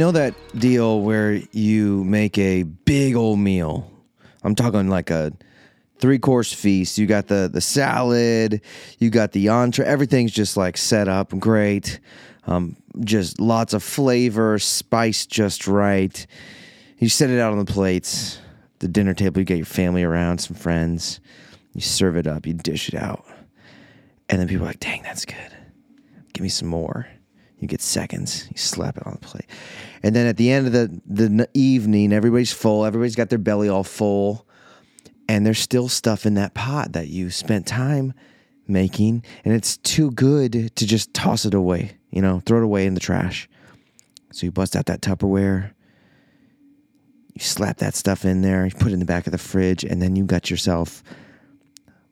Know that deal where you make a big old meal? I'm talking like a three course feast. You got the the salad, you got the entree. Everything's just like set up great. Um, just lots of flavor, spice just right. You set it out on the plates, the dinner table. You get your family around, some friends. You serve it up. You dish it out, and then people are like, "Dang, that's good. Give me some more." You get seconds. You slap it on the plate, and then at the end of the the evening, everybody's full. Everybody's got their belly all full, and there's still stuff in that pot that you spent time making, and it's too good to just toss it away. You know, throw it away in the trash. So you bust out that Tupperware. You slap that stuff in there. You put it in the back of the fridge, and then you got yourself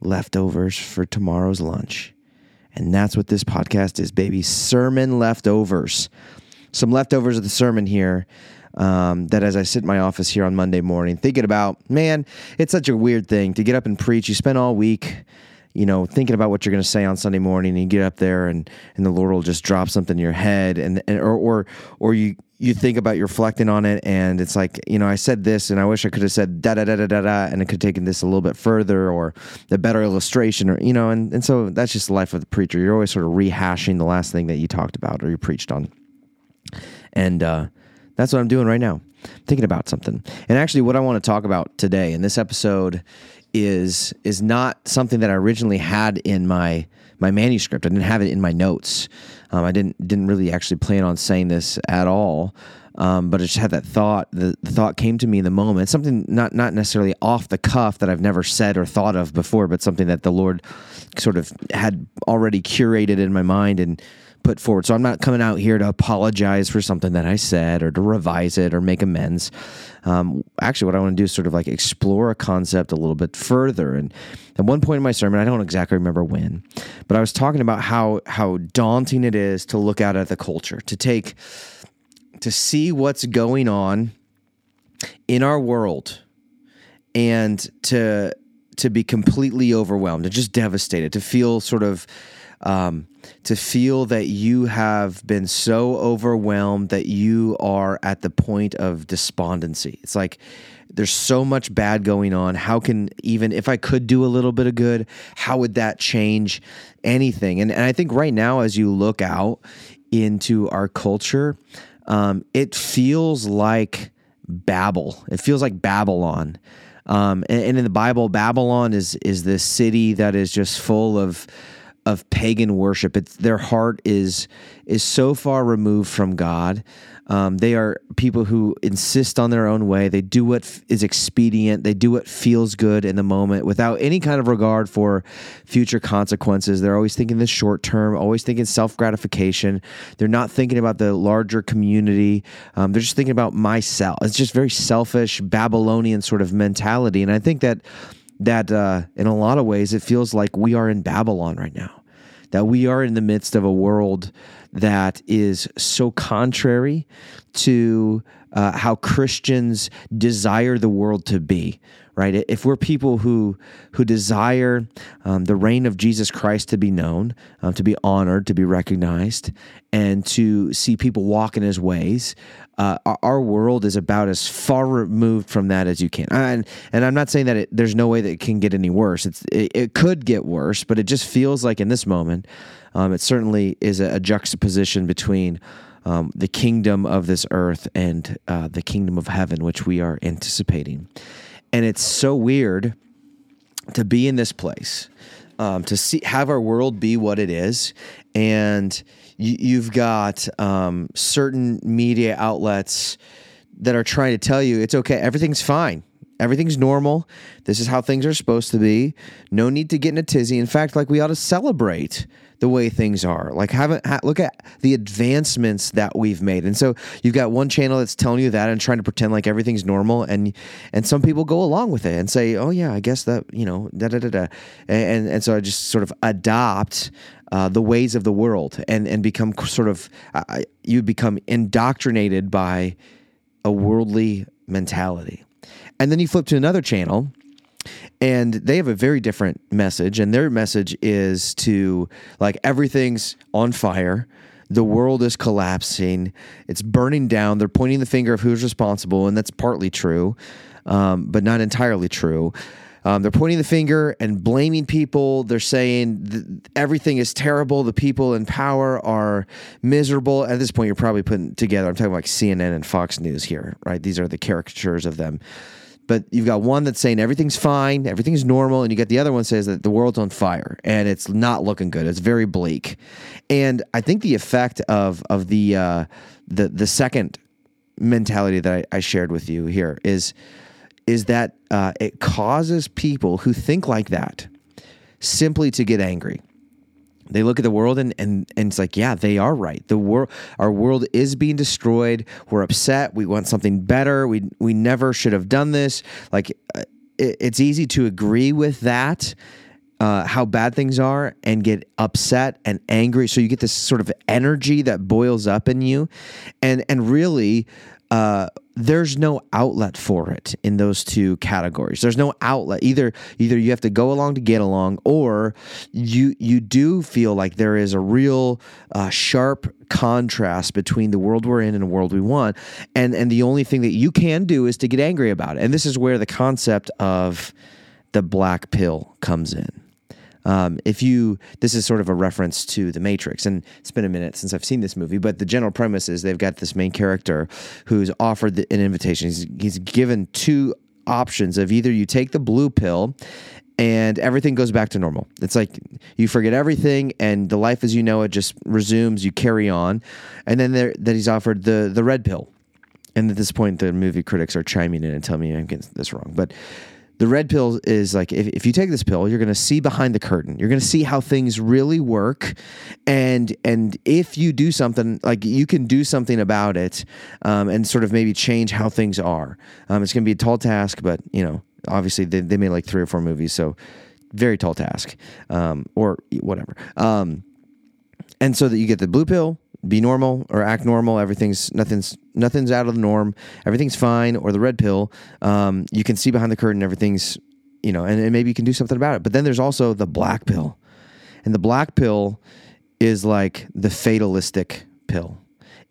leftovers for tomorrow's lunch. And that's what this podcast is, baby. Sermon leftovers. Some leftovers of the sermon here. Um, that as I sit in my office here on Monday morning, thinking about, man, it's such a weird thing to get up and preach. You spend all week, you know, thinking about what you're going to say on Sunday morning, and you get up there, and and the Lord will just drop something in your head, and, and or or or you you think about you reflecting on it, and it's like, you know, I said this, and I wish I could have said da da da da da da, and I could have taken this a little bit further, or the better illustration, or you know, and and so that's just the life of the preacher. You're always sort of rehashing the last thing that you talked about or you preached on, and uh, that's what I'm doing right now, thinking about something. And actually, what I want to talk about today in this episode is is not something that I originally had in my my manuscript. I didn't have it in my notes. Um, I didn't didn't really actually plan on saying this at all. Um, but I just had that thought. The, the, thought came to me in the moment. Something not not necessarily off the cuff that I've never said or thought of before, but something that the Lord sort of had already curated in my mind and put forward. So I'm not coming out here to apologize for something that I said or to revise it or make amends. Um, actually, what I want to do is sort of like explore a concept a little bit further. And at one point in my sermon, I don't exactly remember when, but I was talking about how how daunting it is to look out at the culture, to take to see what's going on in our world and to to be completely overwhelmed and just devastated to feel sort of um, to feel that you have been so overwhelmed that you are at the point of despondency. It's like there's so much bad going on. How can even if I could do a little bit of good, how would that change anything? And, and I think right now, as you look out into our culture, um, it feels like Babel. It feels like Babylon. Um, and, and in the Bible, Babylon is is this city that is just full of of pagan worship. It's their heart is is so far removed from God. Um, they are people who insist on their own way. They do what f- is expedient. They do what feels good in the moment without any kind of regard for future consequences. They're always thinking the short term, always thinking self gratification. They're not thinking about the larger community. Um, they're just thinking about myself. It's just very selfish Babylonian sort of mentality. And I think that that uh, in a lot of ways it feels like we are in Babylon right now that we are in the midst of a world that is so contrary to uh, how Christians desire the world to be. Right? If we're people who who desire um, the reign of Jesus Christ to be known, um, to be honored, to be recognized, and to see people walk in His ways, uh, our, world is about as far removed from that as you can. And and I'm not saying that it, there's no way that it can get any worse. It's it, it, could get worse, but it just feels like in this moment, um, it certainly is a, a juxtaposition between um, the kingdom of this earth and uh, the kingdom of heaven, which we are anticipating. And it's so weird to be in this place, um, to see have our world be what it is, and you, have got um, certain media outlets that are trying to tell you it's okay, everything's fine. Everything's normal. This is how things are supposed to be. No need to get in a tizzy. In fact, like we ought to celebrate the way things are. Like haven't ha, look at the advancements that we've made. And so you've got one channel that's telling you that and trying to pretend like everything's normal and and some people go along with it and say, "Oh yeah, I guess that, you know, da da da da." And and so I just sort of adopt uh, the ways of the world and and become sort of uh, you become indoctrinated by a worldly mentality. And then you flip to another channel and they have a very different message and their message is to like everything's on fire the world is collapsing, it's burning down. They're pointing the finger of who's responsible, and that's partly true, um, but not entirely true. Um, they're pointing the finger and blaming people. They're saying th- everything is terrible. The people in power are miserable. At this point, you're probably putting together, I'm talking like CNN and Fox News here, right? These are the caricatures of them. But you've got one that's saying everything's fine, everything's normal, and you get the other one says that the world's on fire and it's not looking good. It's very bleak. And I think the effect of of the uh, the the second mentality that I, I shared with you here is is that uh, it causes people who think like that simply to get angry. They look at the world and, and, and it's like, yeah, they are right. The world, our world is being destroyed. We're upset. We want something better. We we never should have done this. Like, uh, it, it's easy to agree with that. Uh, how bad things are and get upset and angry. So you get this sort of energy that boils up in you, and and really, uh, there's no outlet for it in those two categories. There's no outlet. Either either you have to go along to get along, or you you do feel like there is a real uh, sharp contrast between the world we're in and the world we want, and and the only thing that you can do is to get angry about it. And this is where the concept of the black pill comes in. Um, if you, this is sort of a reference to The Matrix, and it's been a minute since I've seen this movie, but the general premise is they've got this main character who's offered the, an invitation. He's, he's given two options of either you take the blue pill and everything goes back to normal. It's like you forget everything, and the life as you know it just resumes. You carry on, and then there, that he's offered the the red pill. And at this point, the movie critics are chiming in and telling me I'm getting this wrong, but the red pill is like if, if you take this pill you're going to see behind the curtain. You're going to see how things really work. And and if you do something like you can do something about it um, and sort of maybe change how things are. Um, it's going to be a tall task but you know obviously they, they made like three or four movies so very tall task um, or whatever. Um, and so that you get the blue pill be normal or act normal. Everything's nothing's nothing's out of the norm. Everything's fine. Or the red pill, um, you can see behind the curtain. Everything's you know, and, and maybe you can do something about it. But then there's also the black pill, and the black pill is like the fatalistic pill.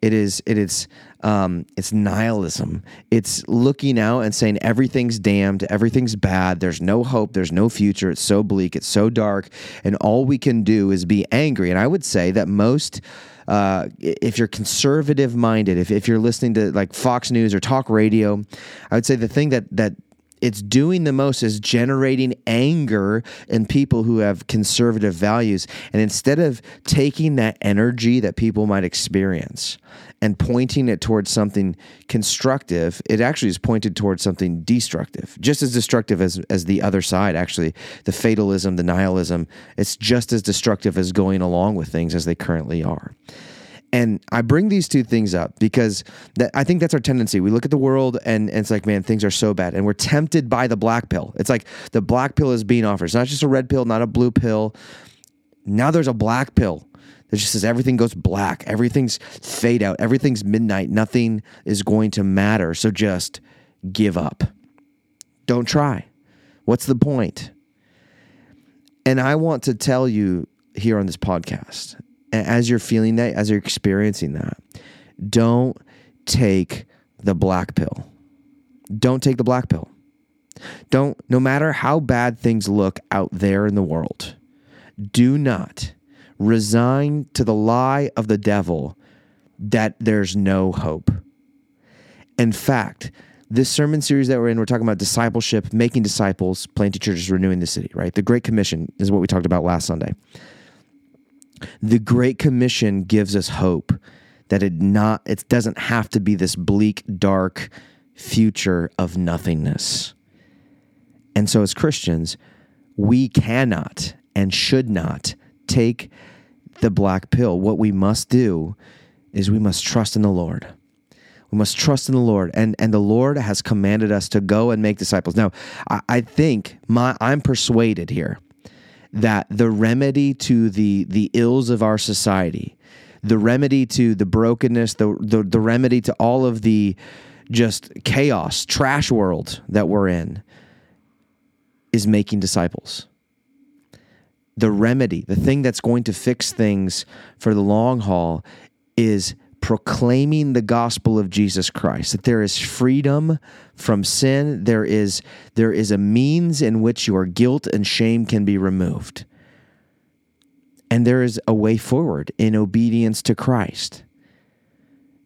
It is it is um, it's nihilism. It's looking out and saying everything's damned, everything's bad, there's no hope, there's no future, it's so bleak, it's so dark, and all we can do is be angry. And I would say that most uh, if you're conservative minded, if, if you're listening to like Fox News or talk radio, I would say the thing that that it's doing the most is generating anger in people who have conservative values. And instead of taking that energy that people might experience and pointing it towards something constructive, it actually is pointed towards something destructive, just as destructive as, as the other side, actually. The fatalism, the nihilism, it's just as destructive as going along with things as they currently are. And I bring these two things up because that, I think that's our tendency. We look at the world and, and, it's like, man, things are so bad. And we're tempted by the black pill. It's like the black pill is being offered. It's not just a red pill, not a blue pill. Now there's a black pill that just says everything goes black, everything's fade out, everything's midnight, nothing is going to matter. So just give up. Don't try. What's the point? And I want to tell you here on this podcast, as you're feeling that, as you're experiencing that, don't take the black pill. Don't take the black pill. Don't, no matter how bad things look out there in the world, do not resign to the lie of the devil that there's no hope. In fact, this sermon series that we're in, we're talking about discipleship, making disciples, planting churches, renewing the city, right? The Great Commission is what we talked about last Sunday. The Great Commission gives us hope that it not it doesn't have to be this bleak, dark future of nothingness. And so as Christians, we cannot and should not take the black pill. What we must do is we must trust in the Lord. We must trust in the Lord, and and the Lord has commanded us to go and make disciples. Now, I, I think my I'm persuaded here that the remedy to the the ills of our society, the remedy to the brokenness, the the, the remedy to all of the just chaos, trash world that we're in, is making disciples the remedy, the thing that's going to fix things for the long haul is proclaiming the gospel of Jesus Christ that there is freedom from sin. There is there is a means in which your guilt and shame can be removed. And there is a way forward in obedience to Christ.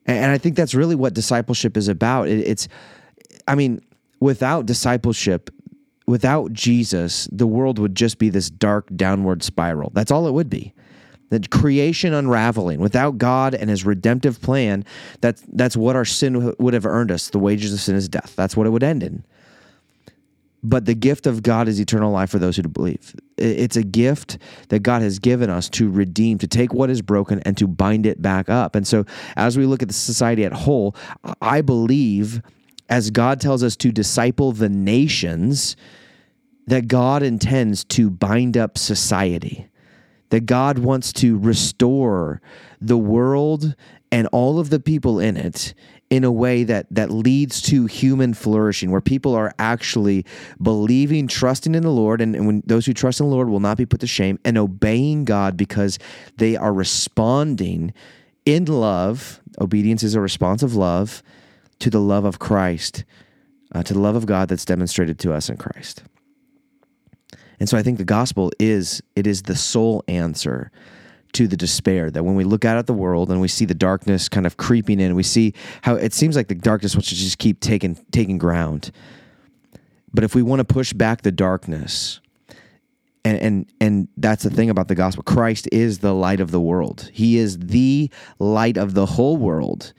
And I think that's really what discipleship is about. It's I mean without discipleship without Jesus the world would just be this dark downward spiral that's all it would be the creation unraveling without God and His redemptive plan. That's that's what our sin would have earned us. The wages of sin is death. That's what it would end in. But the gift of God is eternal life for those who believe. It's a gift that God has given us to redeem, to take what is broken and to bind it back up. And so, as we look at the society at whole, I believe, as God tells us to disciple the nations, that God intends to bind up society that God wants to restore the world and all of the people in it in a way that that leads to human flourishing where people are actually believing trusting in the lord and, and, when those who trust in the lord will not be put to shame and obeying god because they are responding in love. Obedience is a response of love to the love of christ uh, to the love of god that's demonstrated to us in christ and so I think the gospel is it is the sole answer to the despair that when we look out at the world and we see the darkness kind of creeping in, we see how it seems like the darkness wants to just keep taking taking ground. But if we want to push back the darkness, and and and that's the thing about the gospel, Christ is the light of the world. He is the light of the whole world.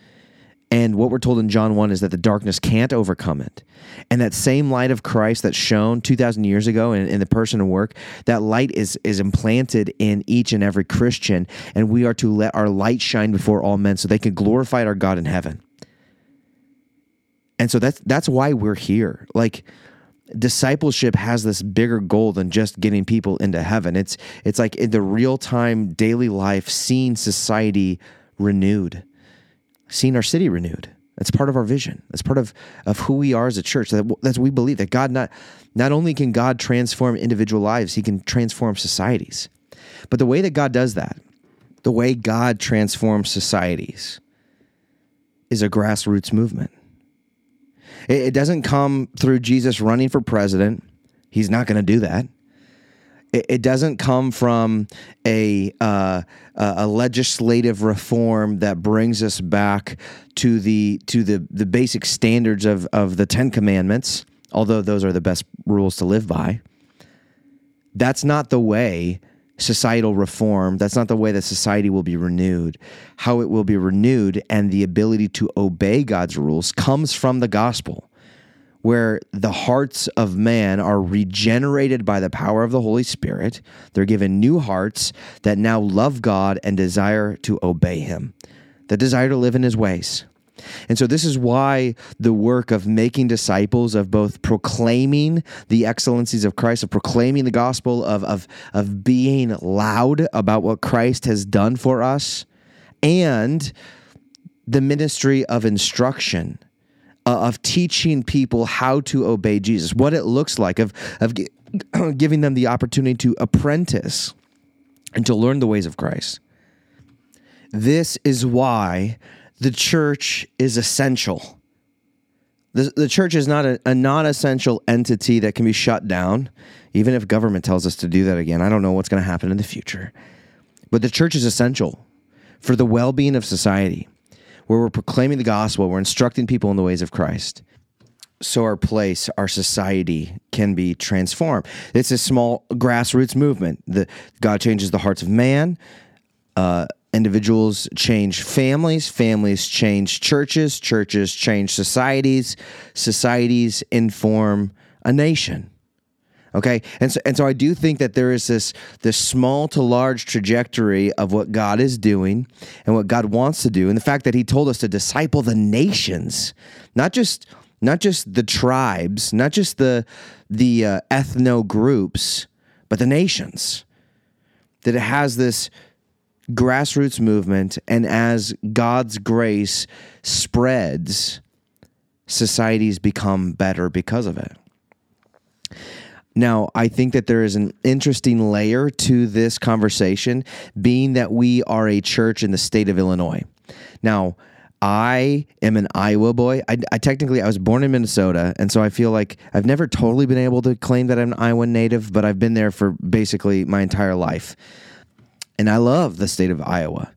And what we're told in John 1 is that the darkness can't overcome it. And that same light of Christ that's shown 2,000 years ago in, in, the person and work, that light is, is implanted in each and every Christian. And we are to let our light shine before all men so they can glorify our God in heaven. And so that's, that's why we're here. Like, discipleship has this bigger goal than just getting people into heaven. It's, it's like in the real time daily life, seeing society renewed seeing our city renewed. That's part of our vision. That's part of, of who we are as a church. That, that's we believe that God not not only can God transform individual lives, He can transform societies. But the way that God does that, the way God transforms societies, is a grassroots movement. It, it doesn't come through Jesus running for president. He's not going to do that it, it doesn't come from a uh, a legislative reform that brings us back to the to the the basic standards of of the Ten Commandments, although those are the best rules to live by. That's not the way societal reform. That's not the way that society will be renewed. How it will be renewed and the ability to obey God's rules comes from the gospel where the hearts of man are regenerated by the power of the Holy Spirit. They're given new hearts that now love God and desire to obey Him, that desire to live in His ways. And so, this is why the work of making disciples, of both proclaiming the excellencies of Christ, of proclaiming the gospel, of, of, of being loud about what Christ has done for us, and the ministry of instruction uh, of teaching people how to obey Jesus, what it looks like, of, of giving them the opportunity to apprentice and to learn the ways of Christ. This is why the church is essential. The, the church is not a, a non essential entity that can be shut down, even if government tells us to do that again. I don't know what's going to happen in the future. But the church is essential for the well being of society where we're proclaiming the gospel, we're instructing people in the ways of Christ. So our place, our society can be transformed. It's a small grassroots movement. The, God changes the hearts of man. Uh, individuals change families. Families change churches. Churches change societies. Societies inform a nation. Okay. And so, and so I do think that there is this, this small to large trajectory of what God is doing and what God wants to do. And the fact that he told us to disciple the nations, not just, not just the tribes, not just the, the uh, ethno groups, but the nations. That it has this grassroots movement. And as God's grace spreads, societies become better because of it. Now, I think that there is an interesting layer to this conversation, being that we are a church in the state of Illinois. Now, I am an Iowa boy. I, I, technically I was born in Minnesota, and so I feel like I've never totally been able to claim that I'm an Iowa native, but I've been there for basically my entire life, and I love the state of Iowa.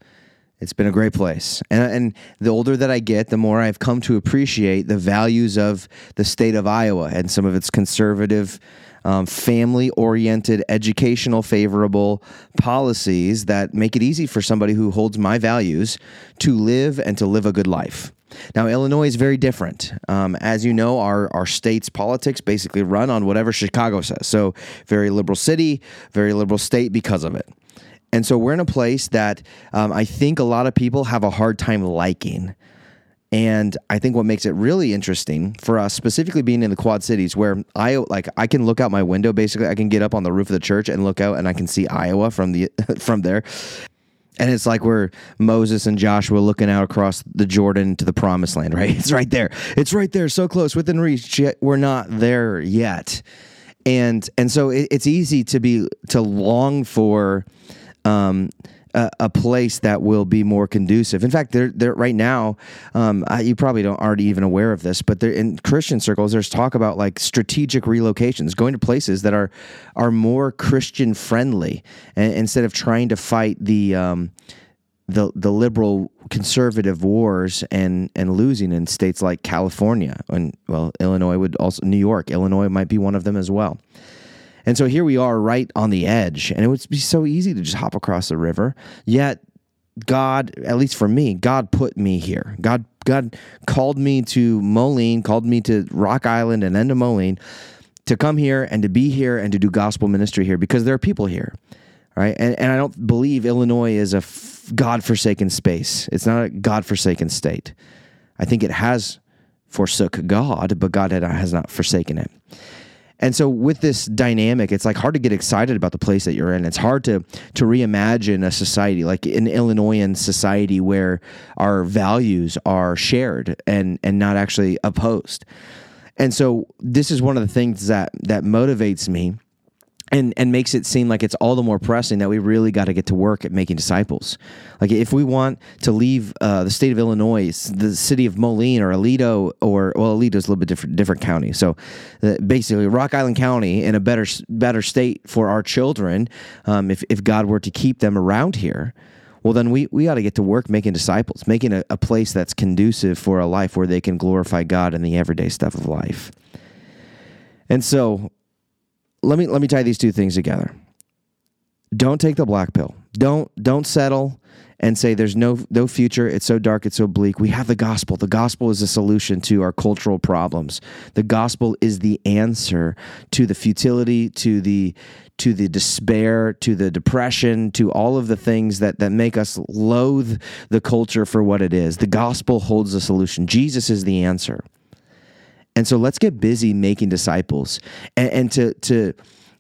It's been a great place, and and the older that I get, the more I've come to appreciate the values of the state of Iowa and some of its conservative um, family oriented, educational favorable policies that make it easy for somebody who holds my values to live and to live a good life. Now, Illinois is very different. Um, as you know, our, our state's politics basically run on whatever Chicago says. So, very liberal city, very liberal state because of it. And so, we're in a place that um, I think a lot of people have a hard time liking. And I think what makes it really interesting for us, specifically being in the Quad Cities, where I like I can look out my window. Basically, I can get up on the roof of the church and look out, and I can see Iowa from the from there. And it's like we're Moses and Joshua looking out across the Jordan to the promised land, right? It's right there. It's right there, so close, within reach. Yet we're not there yet. And and so it, it's easy to be to long for um, a, a, place that will be more conducive. In fact, they're, they're right now. Um, I, you probably don't aren't even aware of this, but in Christian circles, there's talk about like strategic relocations, going to places that are are more Christian friendly, and, instead of trying to fight the. Um, the the liberal conservative wars and and losing in states like California and well Illinois would also New York Illinois might be one of them as well. And so here we are right on the edge, and it would be so easy to just hop across the river. Yet God, at least for me, God put me here. God God called me to Moline, called me to Rock Island and then to Moline to come here and to be here and to do gospel ministry here because there are people here. Right. And, and I don't believe Illinois is a f- God forsaken space. It's not a God forsaken state. I think it has forsook God, but God has not forsaken it. And so with this dynamic, it's like hard to get excited about the place that you're in. It's hard to to reimagine a society like an Illinoisan society where our values are shared and and not actually opposed. And so this is one of the things that that motivates me and and makes it seem like it's all the more pressing that we really got to get to work at making disciples. Like if we want to leave uh, the state of Illinois, the city of Moline or Aledo, or well, Aledo is a little bit different different county. So uh, basically, Rock Island County in a better better state for our children. Um, if if God were to keep them around here. Well, then we, we got to get to work making disciples, making a, a place that's conducive for a life where they can glorify God in the everyday stuff of life. And so let me let me tie these two things together. Don't take the black pill. Don't don't settle and say there's no no future. It's so dark. It's so bleak. We have the gospel. The gospel is a solution to our cultural problems. The gospel is the answer to the futility, to the to the despair, to the depression, to all of the things that that make us loathe the culture for what it is. The gospel holds the solution. Jesus is the answer. And so let's get busy making disciples. And, and to to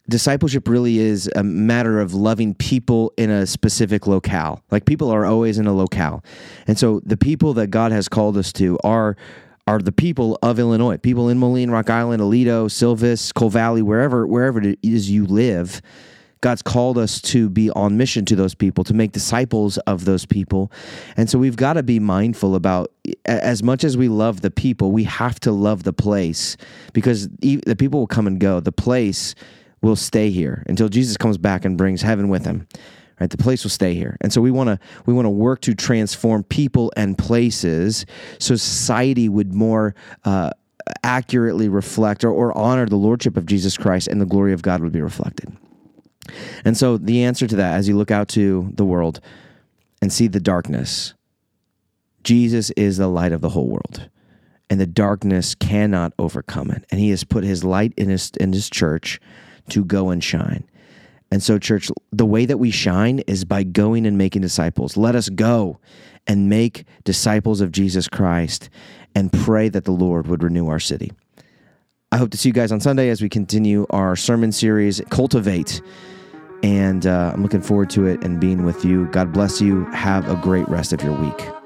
discipleship really is a matter of loving people in a specific locale. Like people are always in a locale. And so the people that God has called us to are are the people of Illinois, people in Moline, Rock Island, Aledo, Silvis, Coal Valley, wherever wherever it is you live God's called us to be on mission to those people, to make disciples of those people. And so we've got to be mindful about as much as we love the people, we have to love the place because the people will come and go. The place will stay here until Jesus comes back and brings heaven with him. Right, the place will stay here, and so we want to we want to work to transform people and places so society would more uh, accurately reflect or, or honor the lordship of Jesus Christ, and the glory of God would be reflected. And so the answer to that, as you look out to the world and see the darkness, Jesus is the light of the whole world. And the darkness cannot overcome it. And he has put his light in his in his church to go and shine. And so, church, the way that we shine is by going and making disciples. Let us go and make disciples of Jesus Christ and pray that the Lord would renew our city. I hope to see you guys on Sunday as we continue our sermon series, Cultivate. And uh, I'm looking forward to it and being with you. God bless you. Have a great rest of your week.